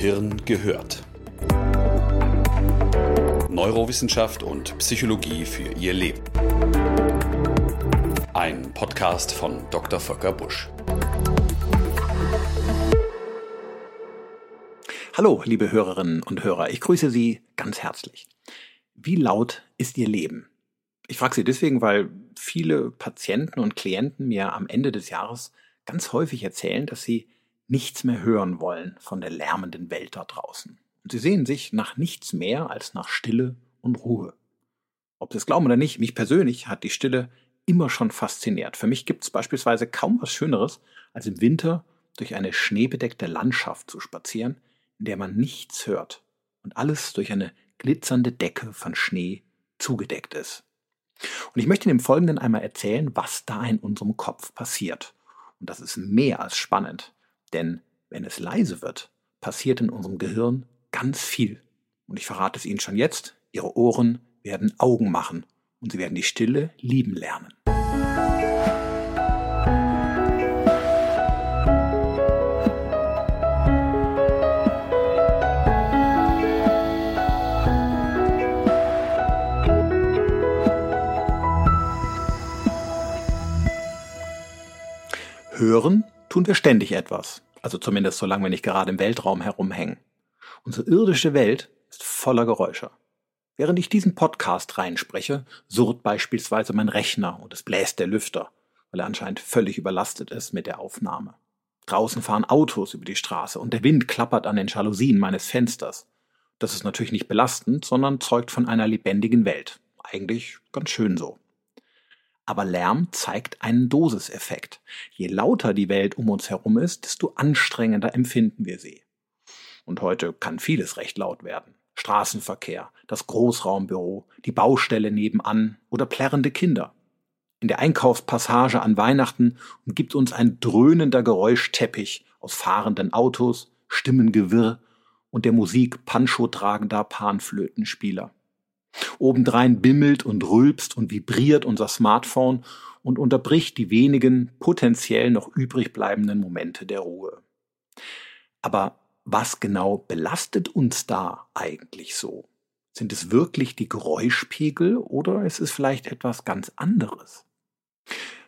Gehirn gehört. Neurowissenschaft und Psychologie für Ihr Leben. Ein Podcast von Dr. Volker Busch. Hallo, liebe Hörerinnen und Hörer, ich grüße Sie ganz herzlich. Wie laut ist Ihr Leben? Ich frage Sie deswegen, weil viele Patienten und Klienten mir am Ende des Jahres ganz häufig erzählen, dass sie nichts mehr hören wollen von der lärmenden Welt da draußen. Und sie sehen sich nach nichts mehr als nach Stille und Ruhe. Ob Sie es glauben oder nicht, mich persönlich hat die Stille immer schon fasziniert. Für mich gibt es beispielsweise kaum was Schöneres, als im Winter durch eine schneebedeckte Landschaft zu spazieren, in der man nichts hört und alles durch eine glitzernde Decke von Schnee zugedeckt ist. Und ich möchte Ihnen im Folgenden einmal erzählen, was da in unserem Kopf passiert. Und das ist mehr als spannend. Denn wenn es leise wird, passiert in unserem Gehirn ganz viel. Und ich verrate es Ihnen schon jetzt, Ihre Ohren werden Augen machen und Sie werden die Stille lieben lernen. Hören tun wir ständig etwas. Also zumindest solange wir nicht gerade im Weltraum herumhängen. Unsere irdische Welt ist voller Geräusche. Während ich diesen Podcast reinspreche, surrt beispielsweise mein Rechner und es bläst der Lüfter, weil er anscheinend völlig überlastet ist mit der Aufnahme. Draußen fahren Autos über die Straße und der Wind klappert an den Jalousien meines Fensters. Das ist natürlich nicht belastend, sondern zeugt von einer lebendigen Welt. Eigentlich ganz schön so. Aber Lärm zeigt einen Dosiseffekt. Je lauter die Welt um uns herum ist, desto anstrengender empfinden wir sie. Und heute kann vieles recht laut werden. Straßenverkehr, das Großraumbüro, die Baustelle nebenan oder plärrende Kinder. In der Einkaufspassage an Weihnachten umgibt uns ein dröhnender Geräuschteppich aus fahrenden Autos, Stimmengewirr und der Musik Pancho tragender Panflötenspieler. Obendrein bimmelt und rülpst und vibriert unser Smartphone und unterbricht die wenigen potenziell noch übrig bleibenden Momente der Ruhe. Aber was genau belastet uns da eigentlich so? Sind es wirklich die Geräuschpegel oder ist es vielleicht etwas ganz anderes?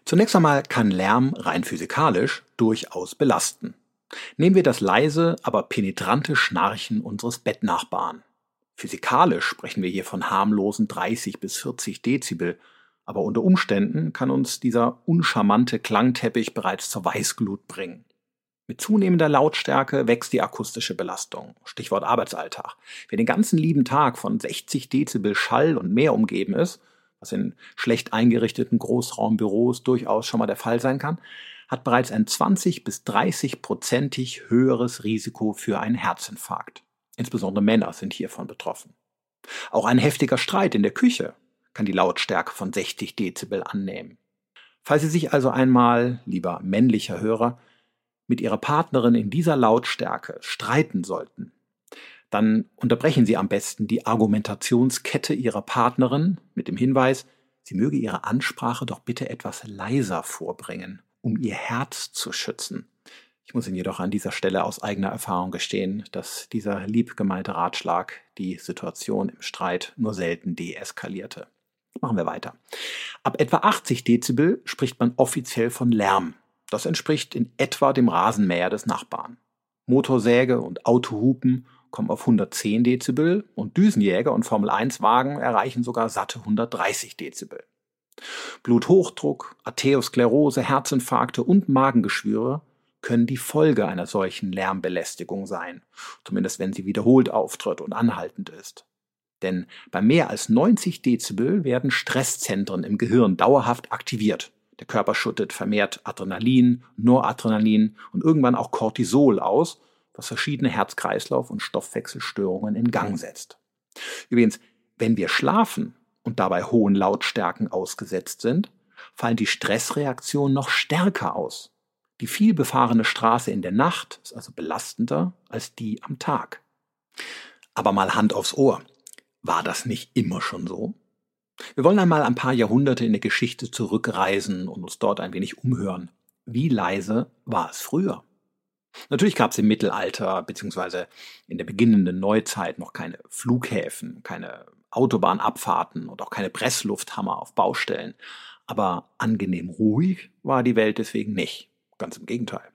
Zunächst einmal kann Lärm rein physikalisch durchaus belasten. Nehmen wir das leise, aber penetrante Schnarchen unseres Bettnachbarn. Physikalisch sprechen wir hier von harmlosen 30 bis 40 Dezibel, aber unter Umständen kann uns dieser uncharmante Klangteppich bereits zur Weißglut bringen. Mit zunehmender Lautstärke wächst die akustische Belastung. Stichwort Arbeitsalltag. Wer den ganzen lieben Tag von 60 Dezibel Schall und mehr umgeben ist, was in schlecht eingerichteten Großraumbüros durchaus schon mal der Fall sein kann, hat bereits ein 20 bis 30 prozentig höheres Risiko für einen Herzinfarkt. Insbesondere Männer sind hiervon betroffen. Auch ein heftiger Streit in der Küche kann die Lautstärke von 60 Dezibel annehmen. Falls Sie sich also einmal, lieber männlicher Hörer, mit Ihrer Partnerin in dieser Lautstärke streiten sollten, dann unterbrechen Sie am besten die Argumentationskette Ihrer Partnerin mit dem Hinweis, sie möge ihre Ansprache doch bitte etwas leiser vorbringen, um ihr Herz zu schützen. Ich muss Ihnen jedoch an dieser Stelle aus eigener Erfahrung gestehen, dass dieser liebgemeinte Ratschlag die Situation im Streit nur selten deeskalierte. Machen wir weiter. Ab etwa 80 Dezibel spricht man offiziell von Lärm. Das entspricht in etwa dem Rasenmäher des Nachbarn. Motorsäge und Autohupen kommen auf 110 Dezibel und Düsenjäger und Formel-1-Wagen erreichen sogar satte 130 Dezibel. Bluthochdruck, Arteriosklerose, Herzinfarkte und Magengeschwüre können die Folge einer solchen Lärmbelästigung sein, zumindest wenn sie wiederholt auftritt und anhaltend ist. Denn bei mehr als 90 Dezibel werden Stresszentren im Gehirn dauerhaft aktiviert. Der Körper schüttet vermehrt Adrenalin, Noradrenalin und irgendwann auch Cortisol aus, was verschiedene Herz-Kreislauf- und Stoffwechselstörungen in Gang setzt. Übrigens, wenn wir schlafen und dabei hohen Lautstärken ausgesetzt sind, fallen die Stressreaktionen noch stärker aus die vielbefahrene Straße in der Nacht ist also belastender als die am Tag. Aber mal Hand aufs Ohr. War das nicht immer schon so? Wir wollen einmal ein paar Jahrhunderte in der Geschichte zurückreisen und uns dort ein wenig umhören. Wie leise war es früher? Natürlich gab es im Mittelalter bzw. in der beginnenden Neuzeit noch keine Flughäfen, keine Autobahnabfahrten und auch keine Presslufthammer auf Baustellen. Aber angenehm ruhig war die Welt deswegen nicht. Ganz im Gegenteil.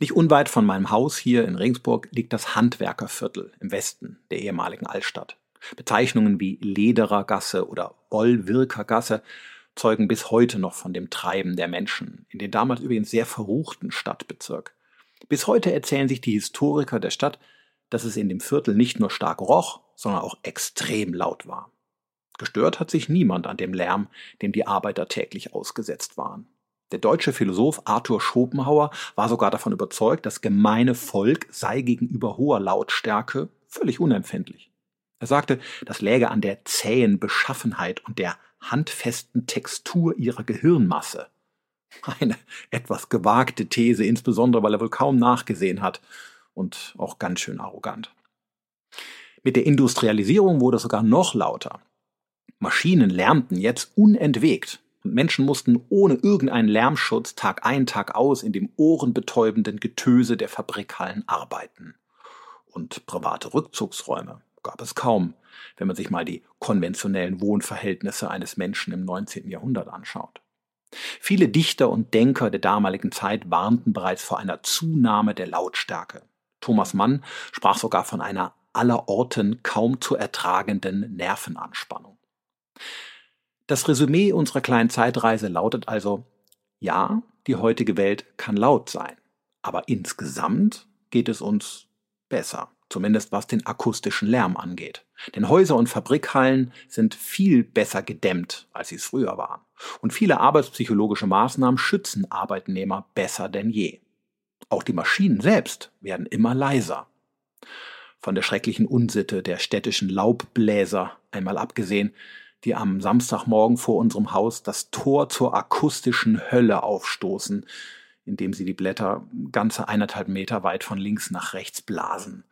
Nicht unweit von meinem Haus hier in Regensburg liegt das Handwerkerviertel im Westen der ehemaligen Altstadt. Bezeichnungen wie Lederergasse oder Wollwirkergasse zeugen bis heute noch von dem Treiben der Menschen in den damals übrigens sehr verruchten Stadtbezirk. Bis heute erzählen sich die Historiker der Stadt, dass es in dem Viertel nicht nur stark roch, sondern auch extrem laut war. Gestört hat sich niemand an dem Lärm, dem die Arbeiter täglich ausgesetzt waren. Der deutsche Philosoph Arthur Schopenhauer war sogar davon überzeugt, das gemeine Volk sei gegenüber hoher Lautstärke völlig unempfindlich. Er sagte, das läge an der zähen Beschaffenheit und der handfesten Textur ihrer Gehirnmasse. Eine etwas gewagte These, insbesondere weil er wohl kaum nachgesehen hat und auch ganz schön arrogant. Mit der Industrialisierung wurde es sogar noch lauter. Maschinen lärmten jetzt unentwegt und Menschen mussten ohne irgendeinen Lärmschutz Tag ein, Tag aus in dem ohrenbetäubenden Getöse der Fabrikhallen arbeiten. Und private Rückzugsräume gab es kaum, wenn man sich mal die konventionellen Wohnverhältnisse eines Menschen im 19. Jahrhundert anschaut. Viele Dichter und Denker der damaligen Zeit warnten bereits vor einer Zunahme der Lautstärke. Thomas Mann sprach sogar von einer allerorten kaum zu ertragenden Nervenanspannung. Das Resümee unserer kleinen Zeitreise lautet also, ja, die heutige Welt kann laut sein, aber insgesamt geht es uns besser zumindest was den akustischen Lärm angeht. Denn Häuser und Fabrikhallen sind viel besser gedämmt, als sie es früher waren. Und viele arbeitspsychologische Maßnahmen schützen Arbeitnehmer besser denn je. Auch die Maschinen selbst werden immer leiser. Von der schrecklichen Unsitte der städtischen Laubbläser einmal abgesehen, die am Samstagmorgen vor unserem Haus das Tor zur akustischen Hölle aufstoßen, indem sie die Blätter ganze eineinhalb Meter weit von links nach rechts blasen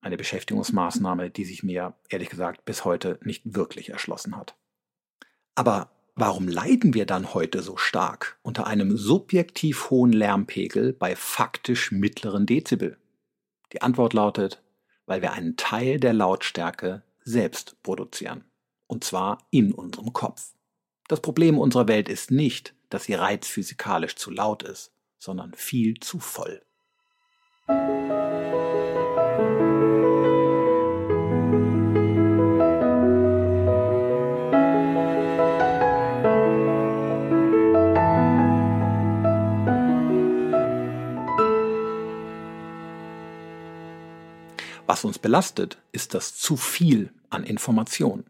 eine Beschäftigungsmaßnahme, die sich mir ehrlich gesagt bis heute nicht wirklich erschlossen hat. Aber warum leiden wir dann heute so stark unter einem subjektiv hohen Lärmpegel bei faktisch mittleren Dezibel? Die Antwort lautet, weil wir einen Teil der Lautstärke selbst produzieren. Und zwar in unserem Kopf. Das Problem unserer Welt ist nicht, dass sie reizphysikalisch zu laut ist, sondern viel zu voll. Was uns belastet, ist das zu viel an Informationen.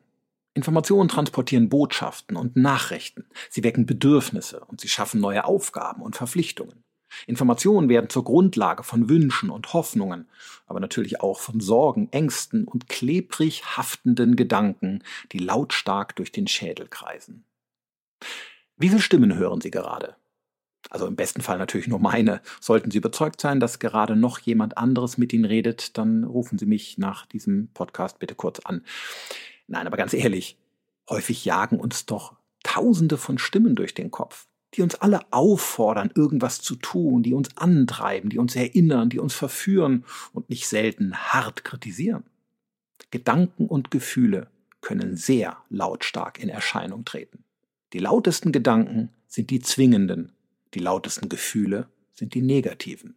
Informationen transportieren Botschaften und Nachrichten. Sie wecken Bedürfnisse und sie schaffen neue Aufgaben und Verpflichtungen. Informationen werden zur Grundlage von Wünschen und Hoffnungen, aber natürlich auch von Sorgen, Ängsten und klebrig haftenden Gedanken, die lautstark durch den Schädel kreisen. Wie viele Stimmen hören Sie gerade? Also im besten Fall natürlich nur meine. Sollten Sie überzeugt sein, dass gerade noch jemand anderes mit Ihnen redet, dann rufen Sie mich nach diesem Podcast bitte kurz an. Nein, aber ganz ehrlich, häufig jagen uns doch Tausende von Stimmen durch den Kopf, die uns alle auffordern, irgendwas zu tun, die uns antreiben, die uns erinnern, die uns verführen und nicht selten hart kritisieren. Gedanken und Gefühle können sehr lautstark in Erscheinung treten. Die lautesten Gedanken sind die zwingenden die lautesten Gefühle sind die negativen.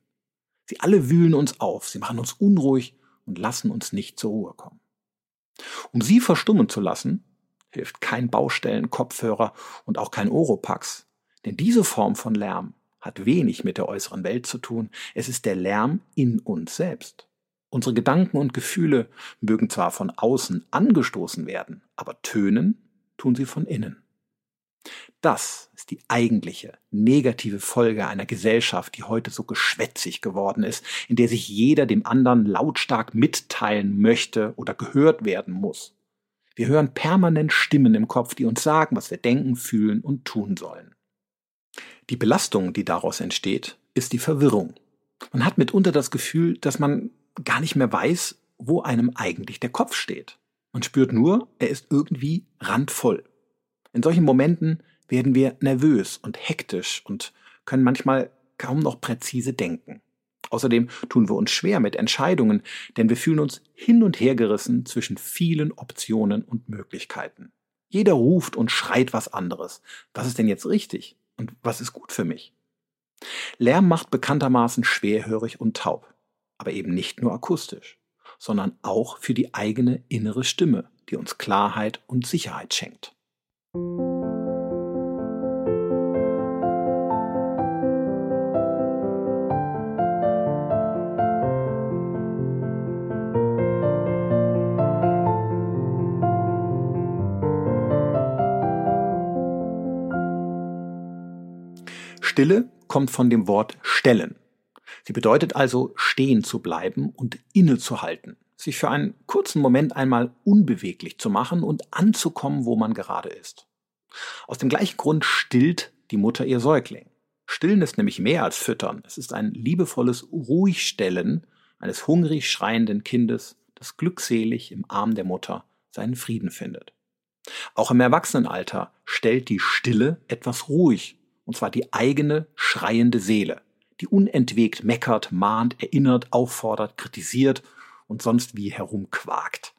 Sie alle wühlen uns auf, sie machen uns unruhig und lassen uns nicht zur Ruhe kommen. Um sie verstummen zu lassen, hilft kein Baustellen, Kopfhörer und auch kein Oropax, denn diese Form von Lärm hat wenig mit der äußeren Welt zu tun, es ist der Lärm in uns selbst. Unsere Gedanken und Gefühle mögen zwar von außen angestoßen werden, aber tönen tun sie von innen. Das ist die eigentliche negative Folge einer Gesellschaft, die heute so geschwätzig geworden ist, in der sich jeder dem anderen lautstark mitteilen möchte oder gehört werden muss. Wir hören permanent Stimmen im Kopf, die uns sagen, was wir denken, fühlen und tun sollen. Die Belastung, die daraus entsteht, ist die Verwirrung. Man hat mitunter das Gefühl, dass man gar nicht mehr weiß, wo einem eigentlich der Kopf steht. Man spürt nur, er ist irgendwie randvoll. In solchen Momenten werden wir nervös und hektisch und können manchmal kaum noch präzise denken. Außerdem tun wir uns schwer mit Entscheidungen, denn wir fühlen uns hin und her gerissen zwischen vielen Optionen und Möglichkeiten. Jeder ruft und schreit was anderes. Was ist denn jetzt richtig? Und was ist gut für mich? Lärm macht bekanntermaßen schwerhörig und taub, aber eben nicht nur akustisch, sondern auch für die eigene innere Stimme, die uns Klarheit und Sicherheit schenkt. Stille kommt von dem Wort stellen. Sie bedeutet also stehen zu bleiben und innezuhalten, sich für einen kurzen Moment einmal unbeweglich zu machen und anzukommen, wo man gerade ist. Aus dem gleichen Grund stillt die Mutter ihr Säugling. Stillen ist nämlich mehr als füttern. Es ist ein liebevolles Ruhigstellen eines hungrig schreienden Kindes, das glückselig im Arm der Mutter seinen Frieden findet. Auch im Erwachsenenalter stellt die Stille etwas ruhig und zwar die eigene schreiende Seele, die unentwegt meckert, mahnt, erinnert, auffordert, kritisiert und sonst wie herumquakt.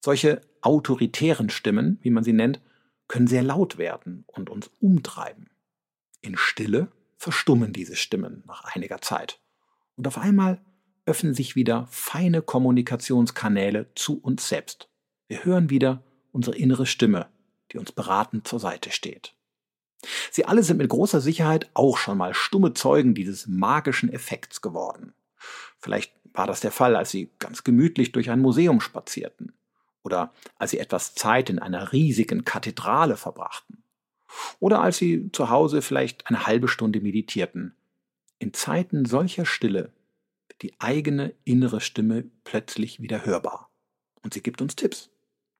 Solche autoritären Stimmen, wie man sie nennt, können sehr laut werden und uns umtreiben. In Stille verstummen diese Stimmen nach einiger Zeit. Und auf einmal öffnen sich wieder feine Kommunikationskanäle zu uns selbst. Wir hören wieder unsere innere Stimme, die uns beratend zur Seite steht. Sie alle sind mit großer Sicherheit auch schon mal stumme Zeugen dieses magischen Effekts geworden. Vielleicht war das der Fall, als sie ganz gemütlich durch ein Museum spazierten oder als sie etwas Zeit in einer riesigen Kathedrale verbrachten oder als sie zu Hause vielleicht eine halbe Stunde meditierten. In Zeiten solcher Stille wird die eigene innere Stimme plötzlich wieder hörbar und sie gibt uns Tipps.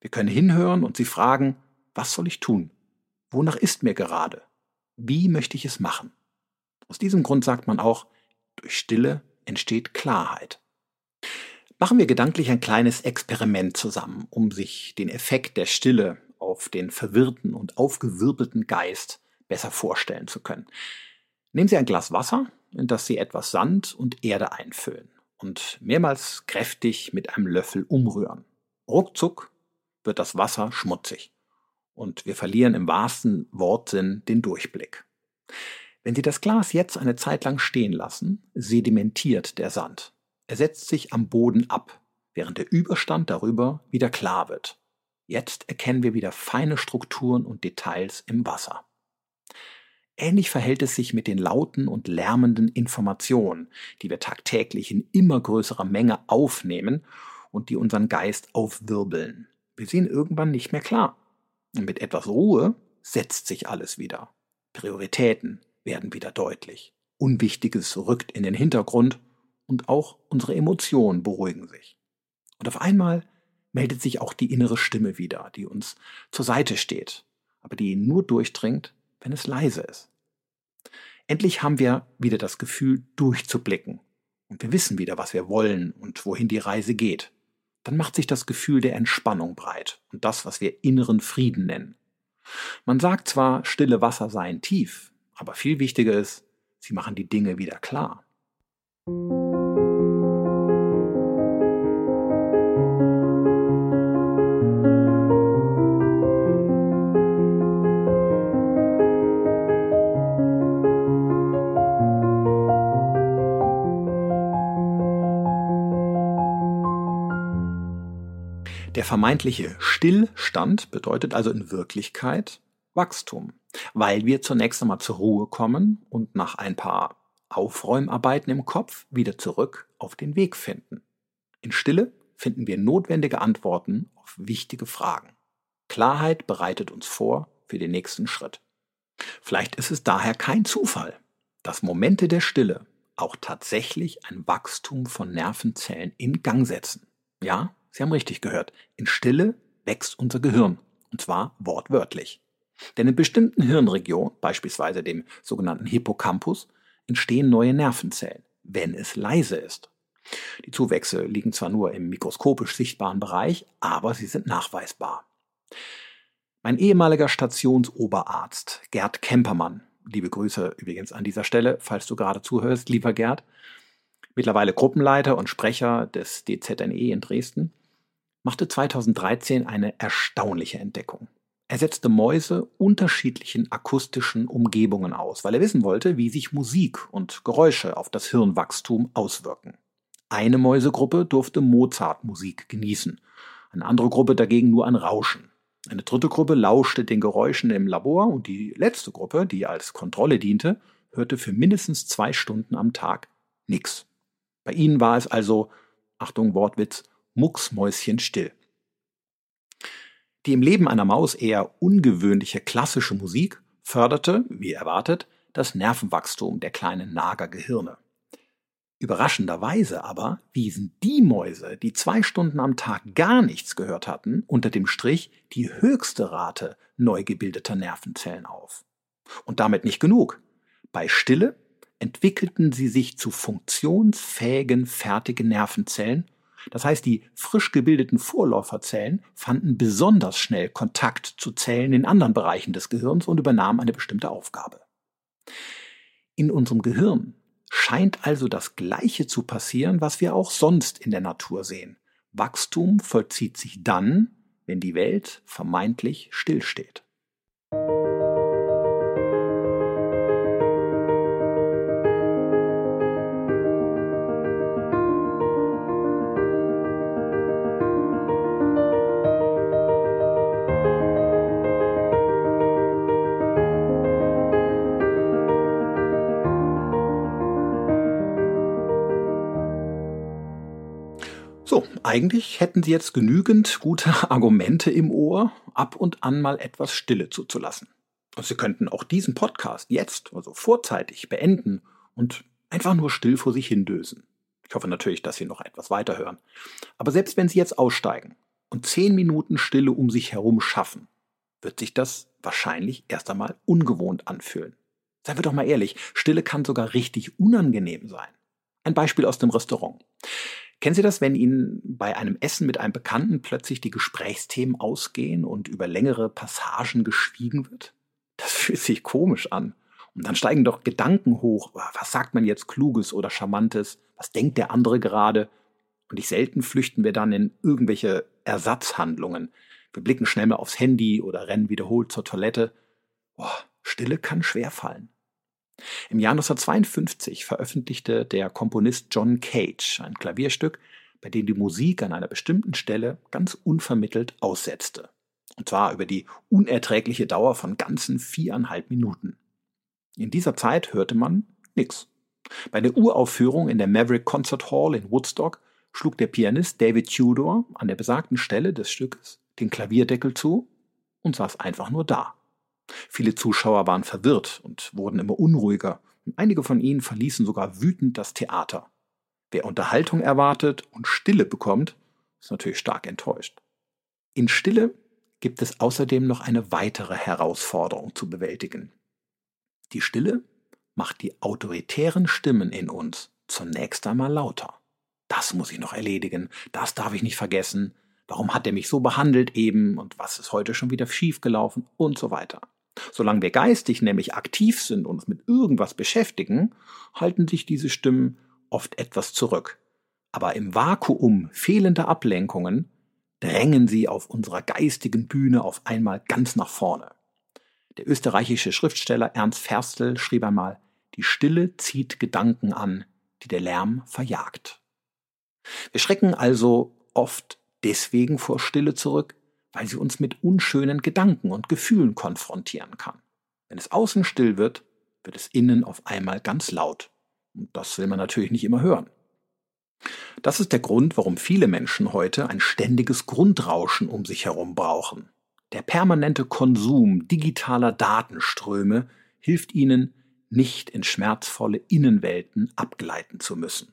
Wir können hinhören und sie fragen, was soll ich tun? Wonach ist mir gerade? Wie möchte ich es machen? Aus diesem Grund sagt man auch, durch Stille entsteht Klarheit. Machen wir gedanklich ein kleines Experiment zusammen, um sich den Effekt der Stille auf den verwirrten und aufgewirbelten Geist besser vorstellen zu können. Nehmen Sie ein Glas Wasser, in das Sie etwas Sand und Erde einfüllen und mehrmals kräftig mit einem Löffel umrühren. Ruckzuck wird das Wasser schmutzig und wir verlieren im wahrsten Wortsinn den Durchblick. Wenn Sie das Glas jetzt eine Zeit lang stehen lassen, sedimentiert der Sand. Er setzt sich am Boden ab, während der Überstand darüber wieder klar wird. Jetzt erkennen wir wieder feine Strukturen und Details im Wasser. Ähnlich verhält es sich mit den lauten und lärmenden Informationen, die wir tagtäglich in immer größerer Menge aufnehmen und die unseren Geist aufwirbeln. Wir sehen irgendwann nicht mehr klar. Und mit etwas Ruhe setzt sich alles wieder. Prioritäten werden wieder deutlich. Unwichtiges rückt in den Hintergrund und auch unsere Emotionen beruhigen sich. Und auf einmal meldet sich auch die innere Stimme wieder, die uns zur Seite steht, aber die nur durchdringt, wenn es leise ist. Endlich haben wir wieder das Gefühl, durchzublicken. Und wir wissen wieder, was wir wollen und wohin die Reise geht dann macht sich das Gefühl der Entspannung breit und das, was wir inneren Frieden nennen. Man sagt zwar, stille Wasser seien tief, aber viel wichtiger ist, sie machen die Dinge wieder klar. Der vermeintliche Stillstand bedeutet also in Wirklichkeit Wachstum, weil wir zunächst einmal zur Ruhe kommen und nach ein paar Aufräumarbeiten im Kopf wieder zurück auf den Weg finden. In Stille finden wir notwendige Antworten auf wichtige Fragen. Klarheit bereitet uns vor für den nächsten Schritt. Vielleicht ist es daher kein Zufall, dass Momente der Stille auch tatsächlich ein Wachstum von Nervenzellen in Gang setzen. Ja, Sie haben richtig gehört. In Stille wächst unser Gehirn. Und zwar wortwörtlich. Denn in bestimmten Hirnregionen, beispielsweise dem sogenannten Hippocampus, entstehen neue Nervenzellen, wenn es leise ist. Die Zuwächse liegen zwar nur im mikroskopisch sichtbaren Bereich, aber sie sind nachweisbar. Mein ehemaliger Stationsoberarzt Gerd Kempermann liebe Grüße übrigens an dieser Stelle, falls du gerade zuhörst, lieber Gerd, mittlerweile Gruppenleiter und Sprecher des DZNE in Dresden, machte 2013 eine erstaunliche Entdeckung. Er setzte Mäuse unterschiedlichen akustischen Umgebungen aus, weil er wissen wollte, wie sich Musik und Geräusche auf das Hirnwachstum auswirken. Eine Mäusegruppe durfte Mozart-Musik genießen, eine andere Gruppe dagegen nur ein Rauschen. Eine dritte Gruppe lauschte den Geräuschen im Labor und die letzte Gruppe, die als Kontrolle diente, hörte für mindestens zwei Stunden am Tag nichts. Bei ihnen war es also, Achtung Wortwitz, mucksmäuschenstill. Die im Leben einer Maus eher ungewöhnliche klassische Musik förderte, wie erwartet, das Nervenwachstum der kleinen Nagergehirne. Überraschenderweise aber wiesen die Mäuse, die zwei Stunden am Tag gar nichts gehört hatten, unter dem Strich die höchste Rate neu gebildeter Nervenzellen auf. Und damit nicht genug. Bei Stille entwickelten sie sich zu funktionsfähigen, fertigen Nervenzellen. Das heißt, die frisch gebildeten Vorläuferzellen fanden besonders schnell Kontakt zu Zellen in anderen Bereichen des Gehirns und übernahmen eine bestimmte Aufgabe. In unserem Gehirn scheint also das Gleiche zu passieren, was wir auch sonst in der Natur sehen. Wachstum vollzieht sich dann, wenn die Welt vermeintlich stillsteht. Eigentlich hätten Sie jetzt genügend gute Argumente im Ohr, ab und an mal etwas Stille zuzulassen. Und Sie könnten auch diesen Podcast jetzt, also vorzeitig, beenden und einfach nur still vor sich hindösen. Ich hoffe natürlich, dass Sie noch etwas weiterhören. Aber selbst wenn Sie jetzt aussteigen und zehn Minuten Stille um sich herum schaffen, wird sich das wahrscheinlich erst einmal ungewohnt anfühlen. Seien wir doch mal ehrlich, Stille kann sogar richtig unangenehm sein. Ein Beispiel aus dem Restaurant. Kennen Sie das, wenn Ihnen bei einem Essen mit einem Bekannten plötzlich die Gesprächsthemen ausgehen und über längere Passagen geschwiegen wird? Das fühlt sich komisch an. Und dann steigen doch Gedanken hoch. Was sagt man jetzt Kluges oder Charmantes? Was denkt der andere gerade? Und nicht selten flüchten wir dann in irgendwelche Ersatzhandlungen. Wir blicken schnell mal aufs Handy oder rennen wiederholt zur Toilette. Boah, Stille kann schwer fallen. Im Jahr 1952 veröffentlichte der Komponist John Cage ein Klavierstück, bei dem die Musik an einer bestimmten Stelle ganz unvermittelt aussetzte. Und zwar über die unerträgliche Dauer von ganzen viereinhalb Minuten. In dieser Zeit hörte man nichts. Bei der Uraufführung in der Maverick Concert Hall in Woodstock schlug der Pianist David Tudor an der besagten Stelle des Stückes den Klavierdeckel zu und saß einfach nur da. Viele Zuschauer waren verwirrt und wurden immer unruhiger, und einige von ihnen verließen sogar wütend das Theater. Wer Unterhaltung erwartet und Stille bekommt, ist natürlich stark enttäuscht. In Stille gibt es außerdem noch eine weitere Herausforderung zu bewältigen. Die Stille macht die autoritären Stimmen in uns zunächst einmal lauter. Das muss ich noch erledigen, das darf ich nicht vergessen, warum hat er mich so behandelt eben und was ist heute schon wieder schiefgelaufen und so weiter. Solange wir geistig nämlich aktiv sind und uns mit irgendwas beschäftigen, halten sich diese Stimmen oft etwas zurück. Aber im Vakuum fehlender Ablenkungen drängen sie auf unserer geistigen Bühne auf einmal ganz nach vorne. Der österreichische Schriftsteller Ernst Ferstel schrieb einmal, die Stille zieht Gedanken an, die der Lärm verjagt. Wir schrecken also oft deswegen vor Stille zurück, weil sie uns mit unschönen Gedanken und Gefühlen konfrontieren kann. Wenn es außen still wird, wird es innen auf einmal ganz laut. Und das will man natürlich nicht immer hören. Das ist der Grund, warum viele Menschen heute ein ständiges Grundrauschen um sich herum brauchen. Der permanente Konsum digitaler Datenströme hilft ihnen, nicht in schmerzvolle Innenwelten abgleiten zu müssen.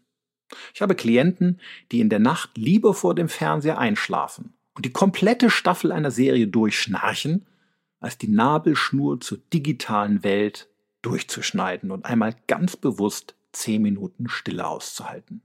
Ich habe Klienten, die in der Nacht lieber vor dem Fernseher einschlafen und die komplette Staffel einer Serie durchschnarchen, als die Nabelschnur zur digitalen Welt durchzuschneiden und einmal ganz bewusst zehn Minuten Stille auszuhalten.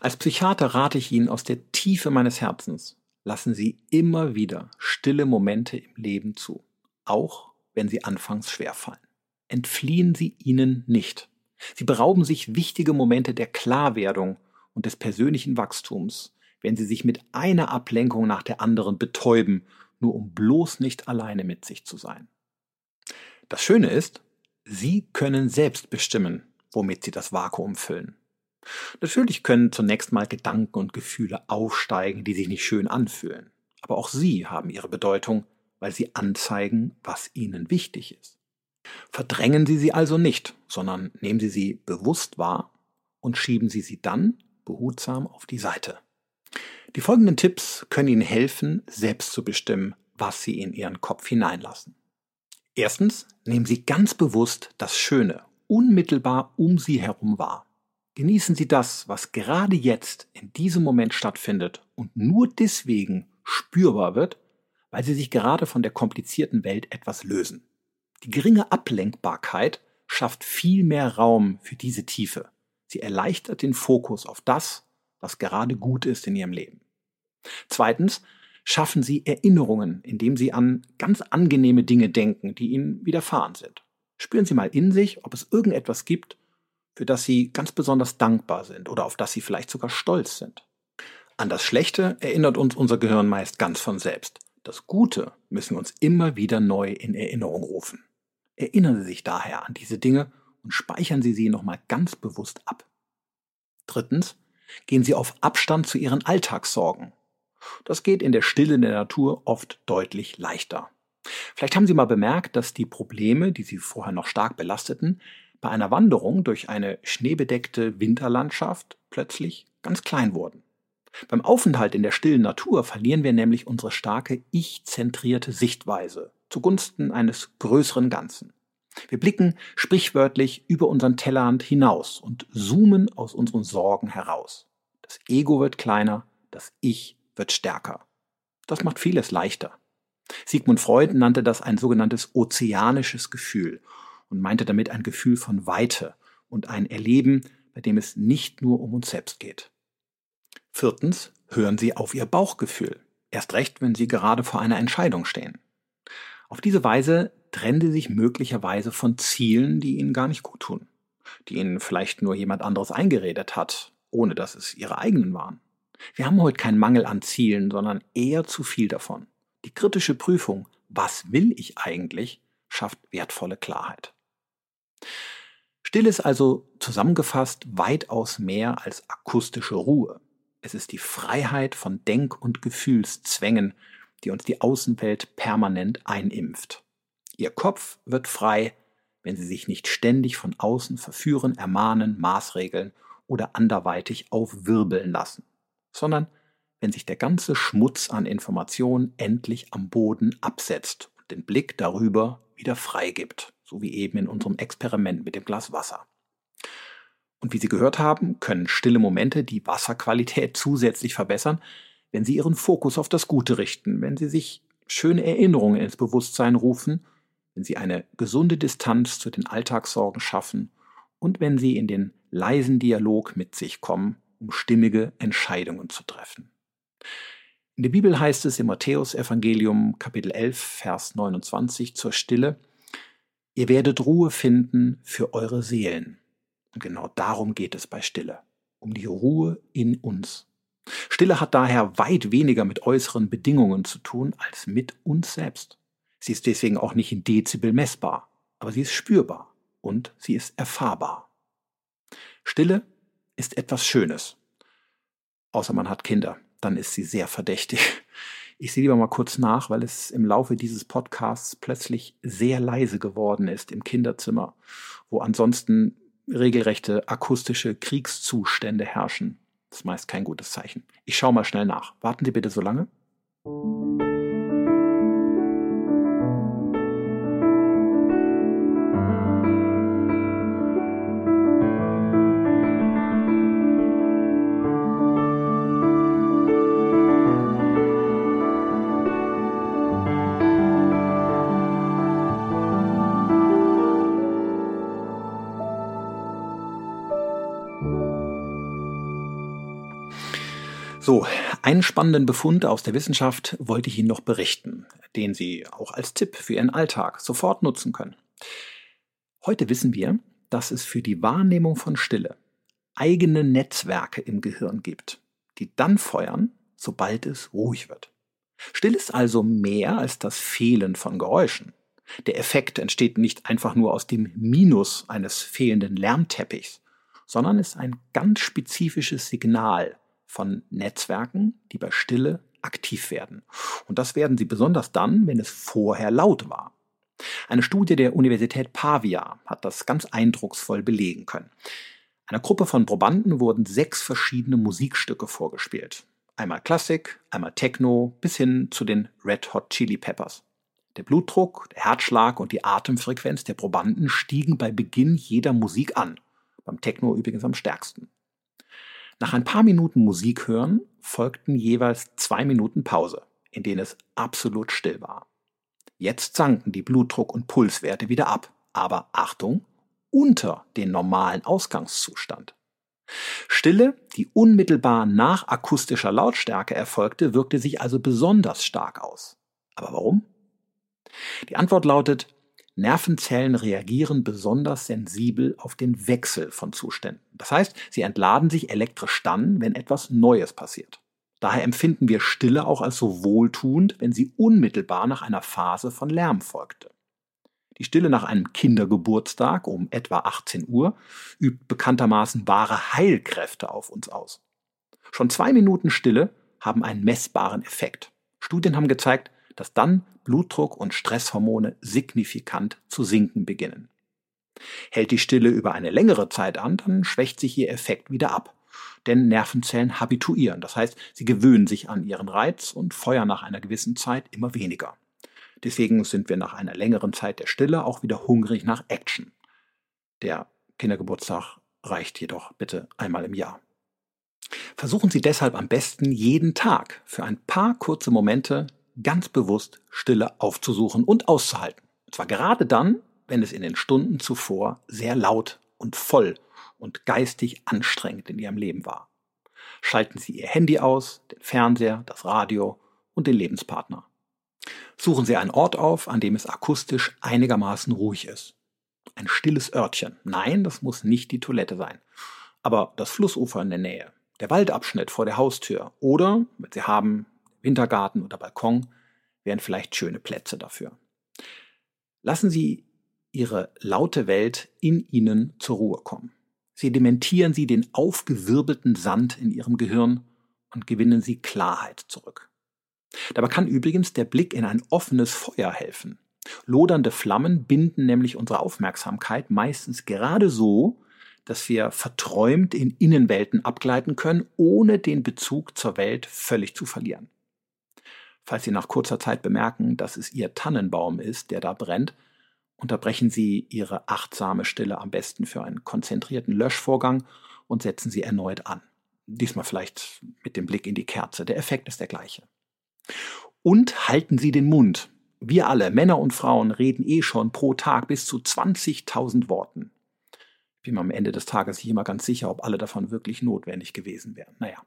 Als Psychiater rate ich Ihnen aus der Tiefe meines Herzens, lassen Sie immer wieder stille Momente im Leben zu, auch wenn sie anfangs schwerfallen. entfliehen sie ihnen nicht. Sie berauben sich wichtige Momente der Klarwerdung und des persönlichen Wachstums, wenn sie sich mit einer Ablenkung nach der anderen betäuben, nur um bloß nicht alleine mit sich zu sein. Das Schöne ist, sie können selbst bestimmen, womit sie das Vakuum füllen. Natürlich können zunächst mal Gedanken und Gefühle aufsteigen, die sich nicht schön anfühlen. Aber auch sie haben ihre Bedeutung, weil sie anzeigen, was ihnen wichtig ist. Verdrängen Sie sie also nicht, sondern nehmen Sie sie bewusst wahr und schieben Sie sie dann behutsam auf die Seite. Die folgenden Tipps können Ihnen helfen, selbst zu bestimmen, was Sie in Ihren Kopf hineinlassen. Erstens, nehmen Sie ganz bewusst das Schöne unmittelbar um Sie herum wahr. Genießen Sie das, was gerade jetzt in diesem Moment stattfindet und nur deswegen spürbar wird, weil Sie sich gerade von der komplizierten Welt etwas lösen. Die geringe Ablenkbarkeit schafft viel mehr Raum für diese Tiefe. Sie erleichtert den Fokus auf das, was gerade gut ist in Ihrem Leben. Zweitens, schaffen Sie Erinnerungen, indem Sie an ganz angenehme Dinge denken, die Ihnen widerfahren sind. Spüren Sie mal in sich, ob es irgendetwas gibt, für das Sie ganz besonders dankbar sind oder auf das Sie vielleicht sogar stolz sind. An das Schlechte erinnert uns unser Gehirn meist ganz von selbst. Das Gute müssen wir uns immer wieder neu in Erinnerung rufen. Erinnern Sie sich daher an diese Dinge und speichern Sie sie nochmal ganz bewusst ab. Drittens, gehen Sie auf Abstand zu Ihren Alltagssorgen das geht in der Stille der Natur oft deutlich leichter. Vielleicht haben Sie mal bemerkt, dass die Probleme, die Sie vorher noch stark belasteten, bei einer Wanderung durch eine schneebedeckte Winterlandschaft plötzlich ganz klein wurden. Beim Aufenthalt in der stillen Natur verlieren wir nämlich unsere starke ich-zentrierte Sichtweise zugunsten eines größeren Ganzen. Wir blicken sprichwörtlich über unseren Tellerrand hinaus und zoomen aus unseren Sorgen heraus. Das Ego wird kleiner, das Ich wird stärker. Das macht vieles leichter. Sigmund Freud nannte das ein sogenanntes ozeanisches Gefühl und meinte damit ein Gefühl von Weite und ein Erleben, bei dem es nicht nur um uns selbst geht. Viertens, hören Sie auf Ihr Bauchgefühl. Erst recht, wenn Sie gerade vor einer Entscheidung stehen. Auf diese Weise trennen Sie sich möglicherweise von Zielen, die Ihnen gar nicht gut tun, die Ihnen vielleicht nur jemand anderes eingeredet hat, ohne dass es Ihre eigenen waren. Wir haben heute keinen Mangel an Zielen, sondern eher zu viel davon. Die kritische Prüfung, was will ich eigentlich, schafft wertvolle Klarheit. Still ist also zusammengefasst weitaus mehr als akustische Ruhe. Es ist die Freiheit von Denk- und Gefühlszwängen, die uns die Außenwelt permanent einimpft. Ihr Kopf wird frei, wenn Sie sich nicht ständig von außen verführen, ermahnen, maßregeln oder anderweitig aufwirbeln lassen sondern wenn sich der ganze Schmutz an Informationen endlich am Boden absetzt und den Blick darüber wieder freigibt, so wie eben in unserem Experiment mit dem Glas Wasser. Und wie Sie gehört haben, können stille Momente die Wasserqualität zusätzlich verbessern, wenn Sie Ihren Fokus auf das Gute richten, wenn Sie sich schöne Erinnerungen ins Bewusstsein rufen, wenn Sie eine gesunde Distanz zu den Alltagssorgen schaffen und wenn Sie in den leisen Dialog mit sich kommen um stimmige Entscheidungen zu treffen. In der Bibel heißt es im Matthäus-Evangelium Kapitel 11, Vers 29 zur Stille, Ihr werdet Ruhe finden für eure Seelen. Und genau darum geht es bei Stille, um die Ruhe in uns. Stille hat daher weit weniger mit äußeren Bedingungen zu tun als mit uns selbst. Sie ist deswegen auch nicht in Dezibel messbar, aber sie ist spürbar und sie ist erfahrbar. Stille ist etwas Schönes. Außer man hat Kinder, dann ist sie sehr verdächtig. Ich sehe lieber mal kurz nach, weil es im Laufe dieses Podcasts plötzlich sehr leise geworden ist im Kinderzimmer, wo ansonsten regelrechte akustische Kriegszustände herrschen. Das ist meist kein gutes Zeichen. Ich schaue mal schnell nach. Warten Sie bitte so lange. So, einen spannenden Befund aus der Wissenschaft wollte ich Ihnen noch berichten, den Sie auch als Tipp für Ihren Alltag sofort nutzen können. Heute wissen wir, dass es für die Wahrnehmung von Stille eigene Netzwerke im Gehirn gibt, die dann feuern, sobald es ruhig wird. Still ist also mehr als das Fehlen von Geräuschen. Der Effekt entsteht nicht einfach nur aus dem Minus eines fehlenden Lärmteppichs, sondern ist ein ganz spezifisches Signal von Netzwerken, die bei Stille aktiv werden. Und das werden sie besonders dann, wenn es vorher laut war. Eine Studie der Universität Pavia hat das ganz eindrucksvoll belegen können. Einer Gruppe von Probanden wurden sechs verschiedene Musikstücke vorgespielt. Einmal Klassik, einmal Techno bis hin zu den Red Hot Chili Peppers. Der Blutdruck, der Herzschlag und die Atemfrequenz der Probanden stiegen bei Beginn jeder Musik an. Beim Techno übrigens am stärksten. Nach ein paar Minuten Musik hören folgten jeweils zwei Minuten Pause, in denen es absolut still war. Jetzt sanken die Blutdruck- und Pulswerte wieder ab, aber Achtung, unter den normalen Ausgangszustand. Stille, die unmittelbar nach akustischer Lautstärke erfolgte, wirkte sich also besonders stark aus. Aber warum? Die Antwort lautet, Nervenzellen reagieren besonders sensibel auf den Wechsel von Zuständen. Das heißt, sie entladen sich elektrisch dann, wenn etwas Neues passiert. Daher empfinden wir Stille auch als so wohltuend, wenn sie unmittelbar nach einer Phase von Lärm folgte. Die Stille nach einem Kindergeburtstag um etwa 18 Uhr übt bekanntermaßen wahre Heilkräfte auf uns aus. Schon zwei Minuten Stille haben einen messbaren Effekt. Studien haben gezeigt, dass dann Blutdruck und Stresshormone signifikant zu sinken beginnen. Hält die Stille über eine längere Zeit an, dann schwächt sich ihr Effekt wieder ab. Denn Nervenzellen habituieren, das heißt, sie gewöhnen sich an ihren Reiz und feuern nach einer gewissen Zeit immer weniger. Deswegen sind wir nach einer längeren Zeit der Stille auch wieder hungrig nach Action. Der Kindergeburtstag reicht jedoch bitte einmal im Jahr. Versuchen Sie deshalb am besten jeden Tag für ein paar kurze Momente ganz bewusst Stille aufzusuchen und auszuhalten. Und zwar gerade dann, wenn es in den Stunden zuvor sehr laut und voll und geistig anstrengend in Ihrem Leben war. Schalten Sie Ihr Handy aus, den Fernseher, das Radio und den Lebenspartner. Suchen Sie einen Ort auf, an dem es akustisch einigermaßen ruhig ist. Ein stilles Örtchen. Nein, das muss nicht die Toilette sein. Aber das Flussufer in der Nähe, der Waldabschnitt vor der Haustür oder, wenn Sie haben, Wintergarten oder Balkon wären vielleicht schöne Plätze dafür. Lassen Sie Ihre laute Welt in Ihnen zur Ruhe kommen. Sedimentieren Sie den aufgewirbelten Sand in Ihrem Gehirn und gewinnen Sie Klarheit zurück. Dabei kann übrigens der Blick in ein offenes Feuer helfen. Lodernde Flammen binden nämlich unsere Aufmerksamkeit meistens gerade so, dass wir verträumt in Innenwelten abgleiten können, ohne den Bezug zur Welt völlig zu verlieren. Falls Sie nach kurzer Zeit bemerken, dass es Ihr Tannenbaum ist, der da brennt, unterbrechen Sie Ihre achtsame Stille am besten für einen konzentrierten Löschvorgang und setzen Sie erneut an. Diesmal vielleicht mit dem Blick in die Kerze. Der Effekt ist der gleiche. Und halten Sie den Mund. Wir alle, Männer und Frauen, reden eh schon pro Tag bis zu 20.000 Worten. Ich bin mir am Ende des Tages nicht immer ganz sicher, ob alle davon wirklich notwendig gewesen wären. Naja.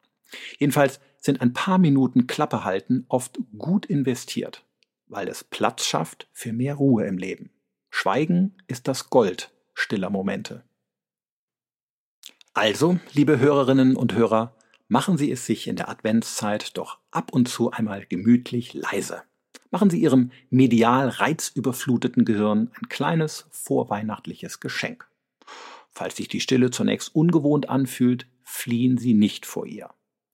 Jedenfalls sind ein paar Minuten Klappe halten oft gut investiert, weil es Platz schafft für mehr Ruhe im Leben. Schweigen ist das Gold stiller Momente. Also, liebe Hörerinnen und Hörer, machen Sie es sich in der Adventszeit doch ab und zu einmal gemütlich leise. Machen Sie Ihrem medial reizüberfluteten Gehirn ein kleines vorweihnachtliches Geschenk. Falls sich die Stille zunächst ungewohnt anfühlt, fliehen Sie nicht vor ihr.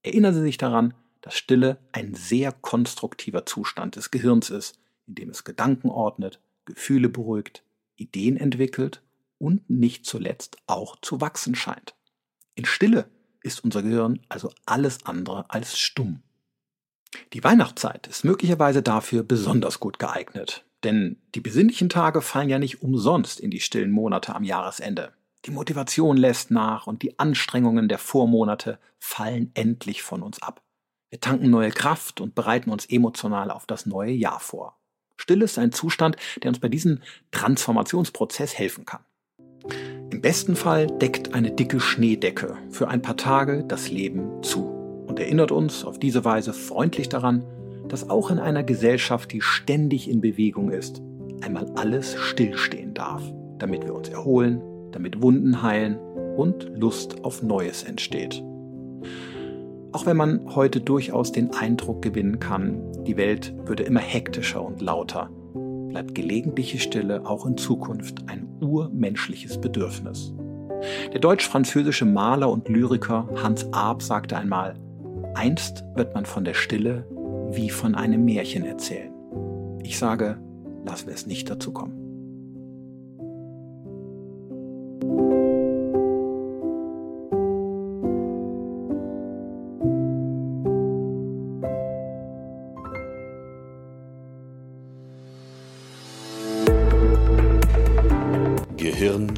Erinnern Sie sich daran, dass Stille ein sehr konstruktiver Zustand des Gehirns ist, in dem es Gedanken ordnet, Gefühle beruhigt, Ideen entwickelt und nicht zuletzt auch zu wachsen scheint. In Stille ist unser Gehirn also alles andere als stumm. Die Weihnachtszeit ist möglicherweise dafür besonders gut geeignet, denn die besinnlichen Tage fallen ja nicht umsonst in die stillen Monate am Jahresende. Die Motivation lässt nach und die Anstrengungen der Vormonate fallen endlich von uns ab. Wir tanken neue Kraft und bereiten uns emotional auf das neue Jahr vor. Stille ist ein Zustand, der uns bei diesem Transformationsprozess helfen kann. Im besten Fall deckt eine dicke Schneedecke für ein paar Tage das Leben zu und erinnert uns auf diese Weise freundlich daran, dass auch in einer Gesellschaft, die ständig in Bewegung ist, einmal alles stillstehen darf damit wir uns erholen, damit Wunden heilen und Lust auf Neues entsteht. Auch wenn man heute durchaus den Eindruck gewinnen kann, die Welt würde immer hektischer und lauter, bleibt gelegentliche Stille auch in Zukunft ein urmenschliches Bedürfnis. Der deutsch-französische Maler und Lyriker Hans Arp sagte einmal, einst wird man von der Stille wie von einem Märchen erzählen. Ich sage, lassen wir es nicht dazu kommen.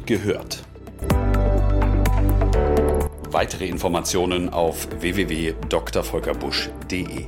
Gehört. Weitere Informationen auf www.drvolkerbusch.de